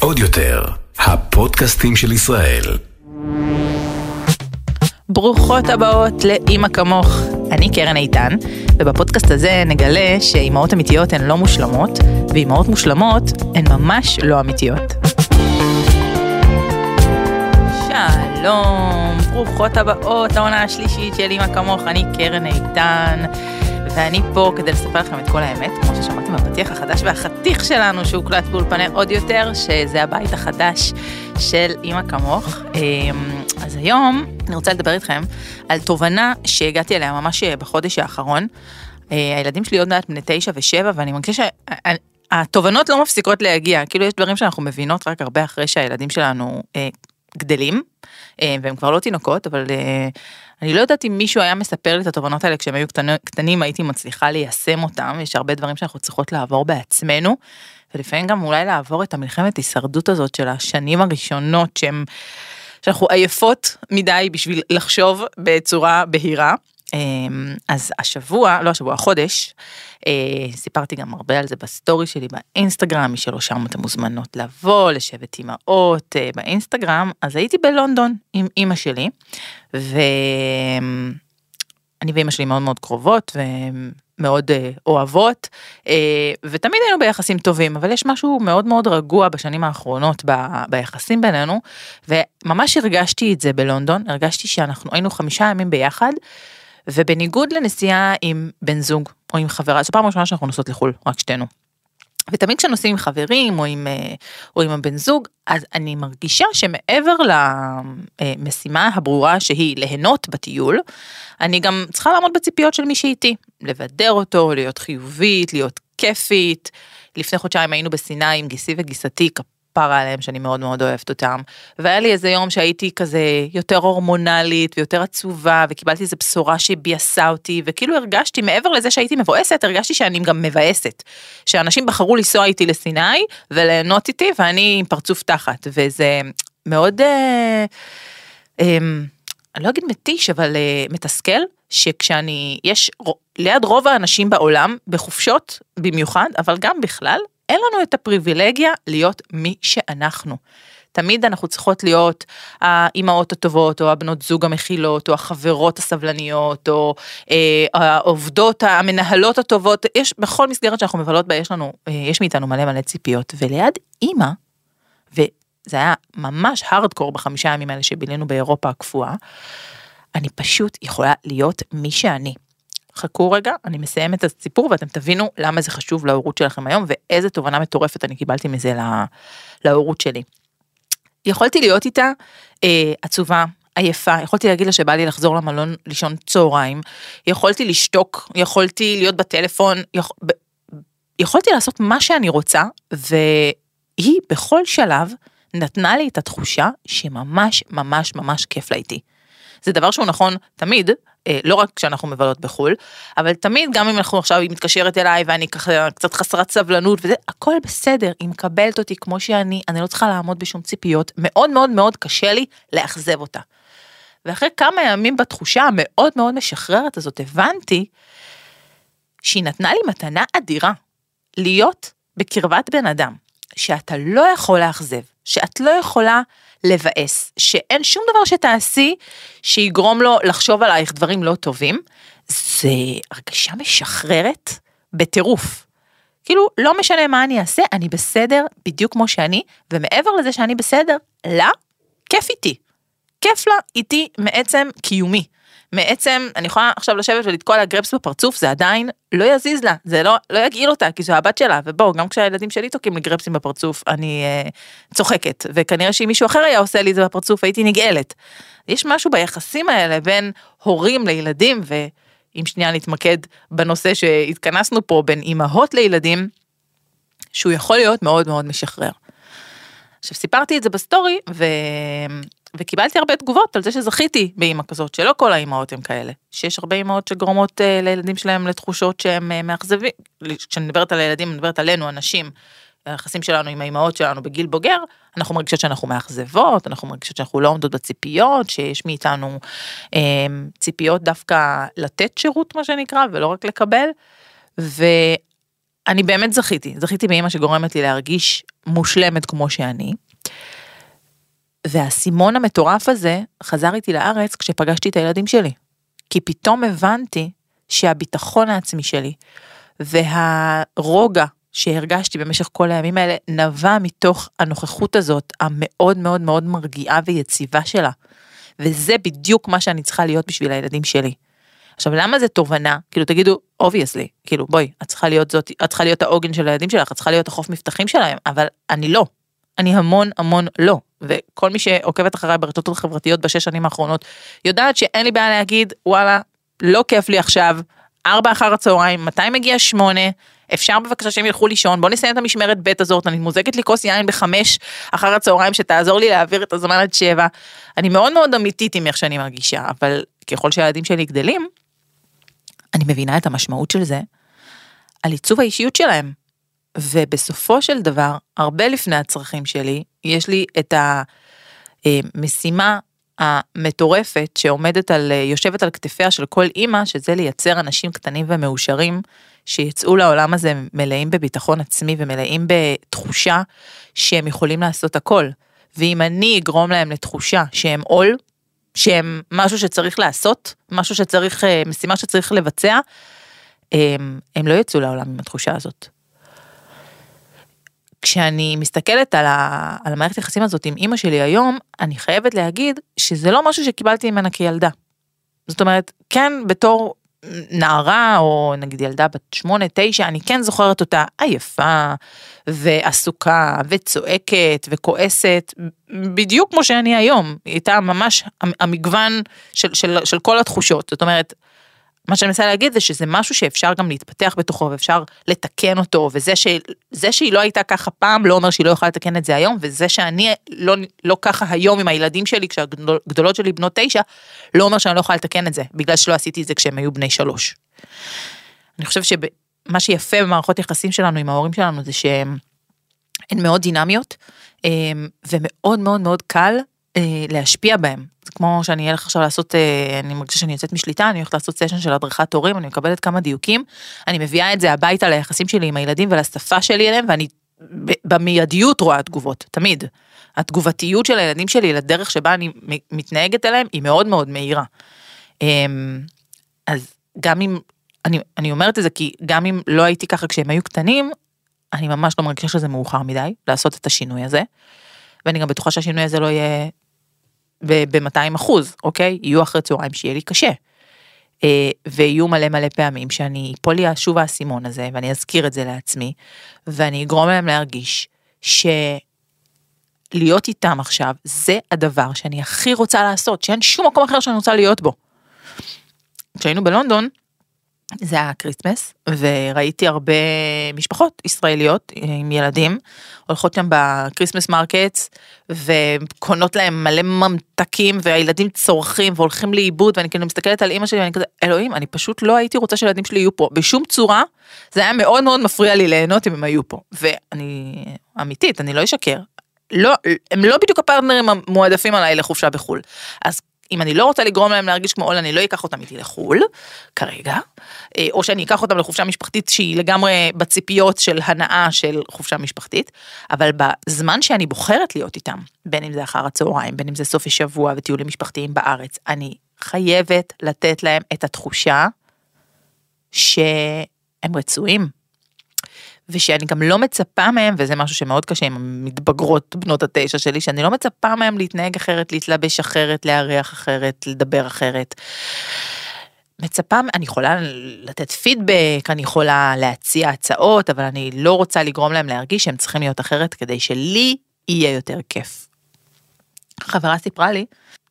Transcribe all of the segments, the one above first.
עוד יותר, הפודקאסטים של ישראל. ברוכות הבאות לאימא כמוך. אני קרן איתן, ובפודקאסט הזה נגלה שאימהות אמיתיות הן לא מושלמות, ואימהות מושלמות הן ממש לא אמיתיות. שלום, ברוכות הבאות לעונה השלישית של אימא כמוך, אני קרן איתן. ואני פה כדי לספר לכם את כל האמת, כמו ששמעתם בפתיח החדש והחתיך שלנו שהוקלט באולפני עוד יותר, שזה הבית החדש של אימא כמוך. אמ, אז היום אני רוצה לדבר איתכם על תובנה שהגעתי אליה ממש בחודש האחרון. אה, הילדים שלי עוד מעט בני תשע ושבע, ואני מרגישה שהתובנות לא מפסיקות להגיע, כאילו יש דברים שאנחנו מבינות רק הרבה אחרי שהילדים שלנו אה, גדלים, אה, והם כבר לא תינוקות, אבל אני לא יודעת אם מישהו היה מספר לי את התובנות האלה כשהם היו קטנים, הייתי מצליחה ליישם אותם, יש הרבה דברים שאנחנו צריכות לעבור בעצמנו, ולפעמים גם אולי לעבור את המלחמת הישרדות הזאת של השנים הראשונות שהם, שאנחנו עייפות מדי בשביל לחשוב בצורה בהירה. אמ, אז השבוע, לא השבוע, החודש, אה, סיפרתי גם הרבה על זה בסטורי שלי באינסטגרם, מי שלא שם אתם מוזמנות לבוא, לשבת אימהות אה, באינסטגרם, אז הייתי בלונדון עם אימא שלי, ואני ואימא שלי מאוד מאוד קרובות, ומאוד אה, אוהבות, ותמיד היינו ביחסים טובים, אבל יש משהו מאוד מאוד רגוע בשנים האחרונות ב, ביחסים בינינו, וממש הרגשתי את זה בלונדון, הרגשתי שאנחנו היינו חמישה ימים ביחד, ובניגוד לנסיעה עם בן זוג או עם חברה, זו פעם ראשונה שאנחנו נוסעות לחו"ל, רק שתינו. ותמיד כשנוסעים עם חברים או עם, אה, או עם הבן זוג, אז אני מרגישה שמעבר למשימה הברורה שהיא ליהנות בטיול, אני גם צריכה לעמוד בציפיות של מי שאיתי, לבדר אותו, להיות חיובית, להיות כיפית. לפני חודשיים היינו בסיני עם גיסי וגיסתי, כפרה עליהם שאני מאוד מאוד אוהבת אותם. והיה לי איזה יום שהייתי כזה יותר הורמונלית ויותר עצובה וקיבלתי איזה בשורה שביאסה אותי וכאילו הרגשתי מעבר לזה שהייתי מבואסת הרגשתי שאני גם מבאסת. שאנשים בחרו לנסוע איתי לסיני וליהנות איתי ואני עם פרצוף תחת וזה מאוד אה, אה, אני לא אגיד מתיש אבל אה, מתסכל שכשאני יש ליד רוב האנשים בעולם בחופשות במיוחד אבל גם בכלל אין לנו את הפריבילגיה להיות מי שאנחנו. תמיד אנחנו צריכות להיות האימהות הטובות, או הבנות זוג המכילות, או החברות הסבלניות, או אה, העובדות, המנהלות הטובות, יש, בכל מסגרת שאנחנו מבלות בה, יש לנו, אה, יש מאיתנו מלא מלא ציפיות, וליד אימא, וזה היה ממש הארדקור בחמישה ימים האלה שבילינו באירופה הקפואה, אני פשוט יכולה להיות מי שאני. חכו רגע, אני מסיים את הסיפור ואתם תבינו למה זה חשוב להורות שלכם היום ואיזה תובנה מטורפת אני קיבלתי מזה להורות שלי. יכולתי להיות איתה אה, עצובה, עייפה, יכולתי להגיד לה שבא לי לחזור למלון לישון צהריים, יכולתי לשתוק, יכולתי להיות בטלפון, יכ... ב... יכולתי לעשות מה שאני רוצה, והיא בכל שלב נתנה לי את התחושה שממש ממש ממש כיף לה איתי. זה דבר שהוא נכון תמיד, לא רק כשאנחנו מבלות בחו"ל, אבל תמיד גם אם אנחנו עכשיו, היא מתקשרת אליי ואני ככה קצת חסרת סבלנות וזה, הכל בסדר, היא מקבלת אותי כמו שאני, אני לא צריכה לעמוד בשום ציפיות, מאוד מאוד מאוד קשה לי לאכזב אותה. ואחרי כמה ימים בתחושה המאוד מאוד משחררת הזאת, הבנתי שהיא נתנה לי מתנה אדירה, להיות בקרבת בן אדם, שאתה לא יכול לאכזב, שאת לא יכולה לבאס, שאין שום דבר שתעשי שיגרום לו לחשוב עלייך דברים לא טובים, זה הרגשה משחררת בטירוף. כאילו, לא משנה מה אני אעשה, אני בסדר בדיוק כמו שאני, ומעבר לזה שאני בסדר, לה, כיף איתי. כיף לה איתי מעצם קיומי. מעצם, אני יכולה עכשיו לשבת ולתקוע לה גרפס בפרצוף, זה עדיין לא יזיז לה, זה לא, לא יגעיל אותה, כי זו הבת שלה, ובואו, גם כשהילדים שלי תוקעים לי גרפסים בפרצוף, אני אה, צוחקת, וכנראה שאם מישהו אחר היה עושה לי את זה בפרצוף, הייתי נגעלת. יש משהו ביחסים האלה בין הורים לילדים, ואם שנייה נתמקד בנושא שהתכנסנו פה, בין אימהות לילדים, שהוא יכול להיות מאוד מאוד משחרר. עכשיו סיפרתי את זה בסטורי, ו... וקיבלתי הרבה תגובות על זה שזכיתי באימא כזאת, שלא כל האימהות הן כאלה, שיש הרבה אימהות שגורמות uh, לילדים שלהם לתחושות שהם uh, מאכזבים, כשאני מדברת על הילדים, אני מדברת עלינו, אנשים, היחסים שלנו עם האימהות שלנו בגיל בוגר, אנחנו מרגישות שאנחנו מאכזבות, אנחנו מרגישות שאנחנו לא עומדות בציפיות, שיש מאיתנו um, ציפיות דווקא לתת שירות, מה שנקרא, ולא רק לקבל, ו... אני באמת זכיתי, זכיתי באמא שגורמת לי להרגיש מושלמת כמו שאני. והאסימון המטורף הזה חזר איתי לארץ כשפגשתי את הילדים שלי. כי פתאום הבנתי שהביטחון העצמי שלי והרוגע שהרגשתי במשך כל הימים האלה נבע מתוך הנוכחות הזאת המאוד מאוד מאוד מרגיעה ויציבה שלה. וזה בדיוק מה שאני צריכה להיות בשביל הילדים שלי. עכשיו למה זה תובנה? כאילו תגידו, obviously, כאילו בואי, את צריכה להיות זאת, את צריכה להיות העוגן של הילדים שלך, את צריכה להיות החוף מבטחים שלהם, אבל אני לא. אני המון המון לא. וכל מי שעוקבת אחריי ברשתות החברתיות בשש שנים האחרונות, יודעת שאין לי בעיה להגיד, וואלה, לא כיף לי עכשיו, ארבע אחר הצהריים, מתי מגיע שמונה, אפשר בבקשה שהם ילכו לישון, בוא נסיים את המשמרת ב' הזאת, אני מוזגת לי כוס יין בחמש אחר הצהריים שתעזור לי להעביר את הזמן עד שבע. אני מאוד מאוד אמיתית עם איך שאני מרגישה, אבל ככל שהילדים שלי גדלים, אני מבינה את המשמעות של זה על עיצוב האישיות שלהם. ובסופו של דבר, הרבה לפני הצרכים שלי, יש לי את המשימה המטורפת שעומדת על, יושבת על כתפיה של כל אימא, שזה לייצר אנשים קטנים ומאושרים, שיצאו לעולם הזה מלאים בביטחון עצמי ומלאים בתחושה שהם יכולים לעשות הכל. ואם אני אגרום להם לתחושה שהם עול, שהם משהו שצריך לעשות, משהו שצריך, אה, משימה שצריך לבצע, הם, הם לא יצאו לעולם עם התחושה הזאת. כשאני מסתכלת על, ה, על המערכת היחסים הזאת עם אימא שלי היום, אני חייבת להגיד שזה לא משהו שקיבלתי ממנה כילדה. זאת אומרת, כן, בתור נערה, או נגיד ילדה בת שמונה, תשע, אני כן זוכרת אותה עייפה, ועסוקה, וצועקת, וכועסת, בדיוק כמו שאני היום. היא הייתה ממש המגוון של, של, של כל התחושות. זאת אומרת, מה שאני מנסה להגיד זה שזה משהו שאפשר גם להתפתח בתוכו ואפשר לתקן אותו וזה ש, שהיא לא הייתה ככה פעם לא אומר שהיא לא יכולה לתקן את זה היום וזה שאני לא, לא ככה היום עם הילדים שלי כשהגדולות שלי בנות תשע לא אומר שאני לא יכולה לתקן את זה בגלל שלא עשיתי את זה כשהם היו בני שלוש. אני חושב שמה שיפה במערכות יחסים שלנו עם ההורים שלנו זה שהן מאוד דינמיות ומאוד מאוד מאוד קל אה, להשפיע בהם. זה כמו שאני אלך עכשיו לעשות, אה, אני מרגישה שאני יוצאת משליטה, אני הולכת לעשות סשן של הדרכת הורים, אני מקבלת כמה דיוקים, אני מביאה את זה הביתה ליחסים שלי עם הילדים ולשפה שלי אליהם, ואני במיידיות רואה תגובות, תמיד. התגובתיות של הילדים שלי לדרך שבה אני מתנהגת אליהם היא מאוד מאוד מהירה. אמ, אז גם אם, אני, אני אומרת את זה כי גם אם לא הייתי ככה כשהם היו קטנים, אני ממש לא מרגישה שזה מאוחר מדי לעשות את השינוי הזה. ואני גם בטוחה שהשינוי הזה לא יהיה ב-200 אחוז, אוקיי? יהיו אחרי צהריים שיהיה לי קשה. אה, ויהיו מלא מלא פעמים שאני אפול לי שוב האסימון הזה ואני אזכיר את זה לעצמי ואני אגרום להם להרגיש שלהיות איתם עכשיו זה הדבר שאני הכי רוצה לעשות שאין שום מקום אחר שאני רוצה להיות בו. כשהיינו בלונדון זה היה Christmas וראיתי הרבה משפחות ישראליות עם ילדים הולכות שם ב Christmas markets וקונות להם מלא ממתקים והילדים צורחים והולכים לאיבוד ואני כאילו מסתכלת על אימא שלי ואני כזה אלוהים אני פשוט לא הייתי רוצה שילדים שלי יהיו פה. בשום צורה זה היה מאוד מאוד מפריע לי ליהנות אם הם היו פה. ואני אמיתית אני לא אשקר. לא הם לא בדיוק הפרטנרים המועדפים עליי לחופשה בחו"ל. אז אם אני לא רוצה לגרום להם להרגיש כמו עול, אני לא אקח אותם איתי לחו"ל, כרגע, אה, או שאני אקח אותם לחופשה משפחתית שהיא לגמרי בציפיות של הנאה של חופשה משפחתית, אבל בזמן שאני בוחרת להיות איתם, בין אם זה אחר הצהריים, בין אם זה סופי שבוע וטיולים משפחתיים בארץ, אני חייבת לתת להם את התחושה שהם רצויים, ושאני גם לא מצפה מהם, וזה משהו שמאוד קשה עם המתבגרות בנות התשע שלי, שאני לא מצפה מהם להתנהג אחרת, להתלבש אחרת, לארח אחרת, לדבר אחרת. מצפה, אני יכולה לתת פידבק, אני יכולה להציע הצעות, אבל אני לא רוצה לגרום להם להרגיש שהם צריכים להיות אחרת כדי שלי יהיה יותר כיף. חברה סיפרה לי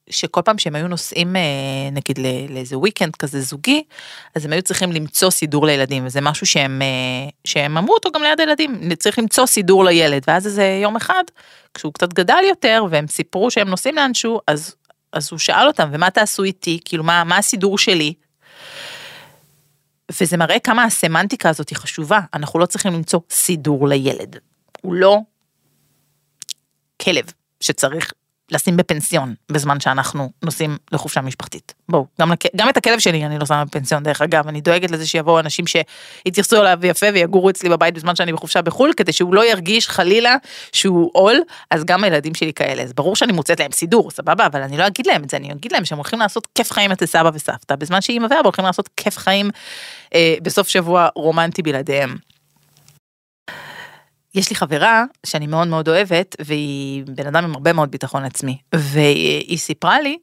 שכל פעם שהם היו נוסעים אה, נגיד לאיזה weekend כזה זוגי, אז הם היו צריכים למצוא סידור לילדים, וזה משהו שהם, אה, שהם אמרו אותו גם ליד הילדים, צריך למצוא סידור לילד, ואז איזה יום אחד, כשהוא קצת גדל יותר, והם סיפרו שהם נוסעים לאנשהו, אז, אז הוא שאל אותם, ומה תעשו איתי? כאילו, מה, מה הסידור שלי? וזה מראה כמה הסמנטיקה הזאת היא חשובה, אנחנו לא צריכים למצוא סידור לילד. הוא לא כלב שצריך לשים בפנסיון בזמן שאנחנו נוסעים לחופשה משפחתית. בואו, גם, גם את הכלב שלי אני לא שמה בפנסיון דרך אגב, אני דואגת לזה שיבואו אנשים שיתייחסו אליו יפה ויגורו אצלי בבית בזמן שאני בחופשה בחו"ל, כדי שהוא לא ירגיש חלילה שהוא עול, אז גם הילדים שלי כאלה, אז ברור שאני מוצאת להם סידור, סבבה, אבל אני לא אגיד להם את זה, אני אגיד להם שהם הולכים לעשות כיף חיים אצל סבא וסבתא, בזמן שאימא ואבא הולכים לעשות כיף חיים אה, בסוף שבוע רומנטי בלעדיהם. יש לי חברה שאני מאוד מאוד אוהבת והיא בן אדם עם הרבה מאוד ביטחון עצמי והיא סיפרה לי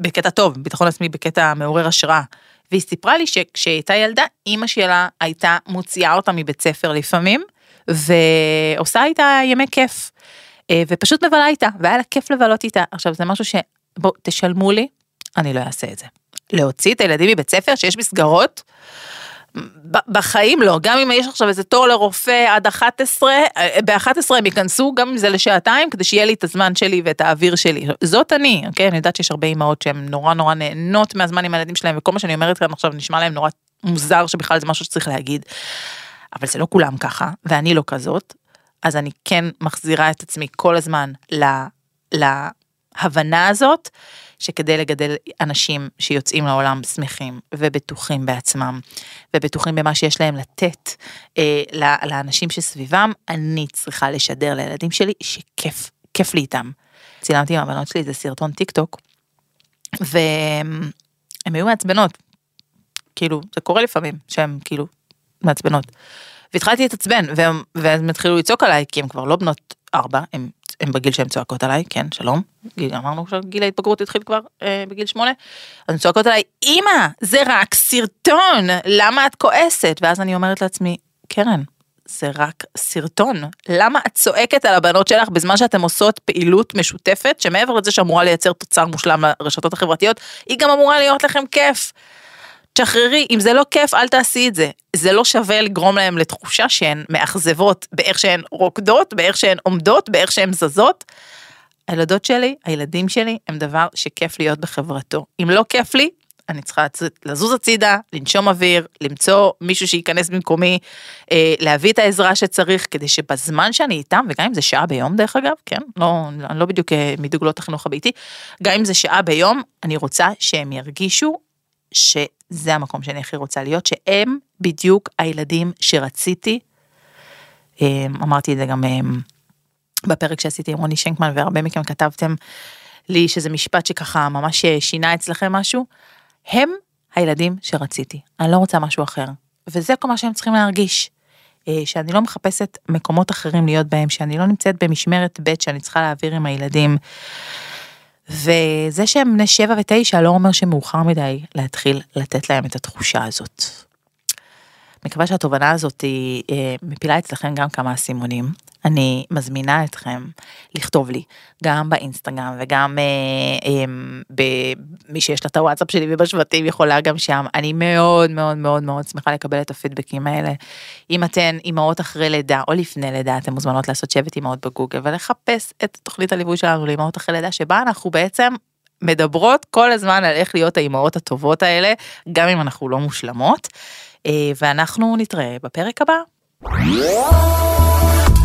בקטע טוב ביטחון עצמי בקטע מעורר השראה והיא סיפרה לי שכשהיא הייתה ילדה אימא שלה הייתה מוציאה אותה מבית ספר לפעמים ועושה איתה ימי כיף אה, ופשוט מבלה איתה והיה לה כיף לבלות איתה עכשיו זה משהו שבואו תשלמו לי אני לא אעשה את זה להוציא את הילדים מבית ספר שיש מסגרות. בחיים לא, גם אם יש עכשיו איזה תור לרופא עד 11, אה, ב-11 הם ייכנסו גם אם זה לשעתיים כדי שיהיה לי את הזמן שלי ואת האוויר שלי. זאת אני, אוקיי? אני יודעת שיש הרבה אימהות שהן נורא נורא נהנות מהזמן עם הילדים שלהם וכל מה שאני אומרת כאן עכשיו נשמע להם נורא מוזר שבכלל זה משהו שצריך להגיד. אבל זה לא כולם ככה ואני לא כזאת, אז אני כן מחזירה את עצמי כל הזמן ל... להבנה הזאת. שכדי לגדל אנשים שיוצאים לעולם שמחים ובטוחים בעצמם ובטוחים במה שיש להם לתת אה, לאנשים שסביבם, אני צריכה לשדר לילדים שלי שכיף, כיף לי איתם. צילמתי עם הבנות שלי איזה סרטון טיק טוק והם היו מעצבנות. כאילו זה קורה לפעמים שהם כאילו מעצבנות. והתחלתי להתעצבן והם התחילו לצעוק עליי כי הם כבר לא בנות ארבע הם הם בגיל שהן צועקות עליי, כן, שלום, גיל, אמרנו שגיל ההתבגרות התחיל כבר אה, בגיל שמונה, אז הן צועקות עליי, אמא, זה רק סרטון, למה את כועסת? ואז אני אומרת לעצמי, קרן, זה רק סרטון, למה את צועקת על הבנות שלך בזמן שאתן עושות פעילות משותפת, שמעבר לזה שאמורה לייצר תוצר מושלם לרשתות החברתיות, היא גם אמורה להיות לכם כיף. תשחררי, אם זה לא כיף אל תעשי את זה. זה לא שווה לגרום להם לתחושה שהן מאכזבות באיך שהן רוקדות, באיך שהן עומדות, באיך שהן זזות. הילדות שלי, הילדים שלי, הם דבר שכיף להיות בחברתו. אם לא כיף לי, אני צריכה לזוז הצידה, לנשום אוויר, למצוא מישהו שייכנס במקומי, אה, להביא את העזרה שצריך, כדי שבזמן שאני איתם, וגם אם זה שעה ביום דרך אגב, כן, לא, אני לא בדיוק אה, מדוגלות החינוך הביתי, גם אם זה שעה ביום, אני רוצה שהם ירגישו שזה המקום שאני הכי רוצה להיות, שהם בדיוק הילדים שרציתי. אמ, אמרתי את זה גם אמ, בפרק שעשיתי עם רוני שנקמן והרבה מכם כתבתם לי שזה משפט שככה ממש שינה אצלכם משהו. הם הילדים שרציתי, אני לא רוצה משהו אחר. וזה כל מה שהם צריכים להרגיש. אה, שאני לא מחפשת מקומות אחרים להיות בהם, שאני לא נמצאת במשמרת ב' שאני צריכה להעביר עם הילדים. וזה שהם בני שבע ותשע לא אומר שמאוחר מדי להתחיל לתת להם את התחושה הזאת. מקווה שהתובנה הזאת היא אה, מפילה אצלכם גם כמה אסימונים. אני מזמינה אתכם לכתוב לי גם באינסטגרם וגם אה, אה, במי שיש לה את הוואטסאפ שלי ובשבטים יכולה גם שם אני מאוד מאוד מאוד מאוד שמחה לקבל את הפידבקים האלה. אם אתן אימהות אחרי לידה או לפני לידה אתן מוזמנות לעשות שבט אימהות בגוגל ולחפש את תוכנית הליווי שלנו לאימהות אחרי לידה שבה אנחנו בעצם מדברות כל הזמן על איך להיות האימהות הטובות האלה גם אם אנחנו לא מושלמות. אה, ואנחנו נתראה בפרק הבא.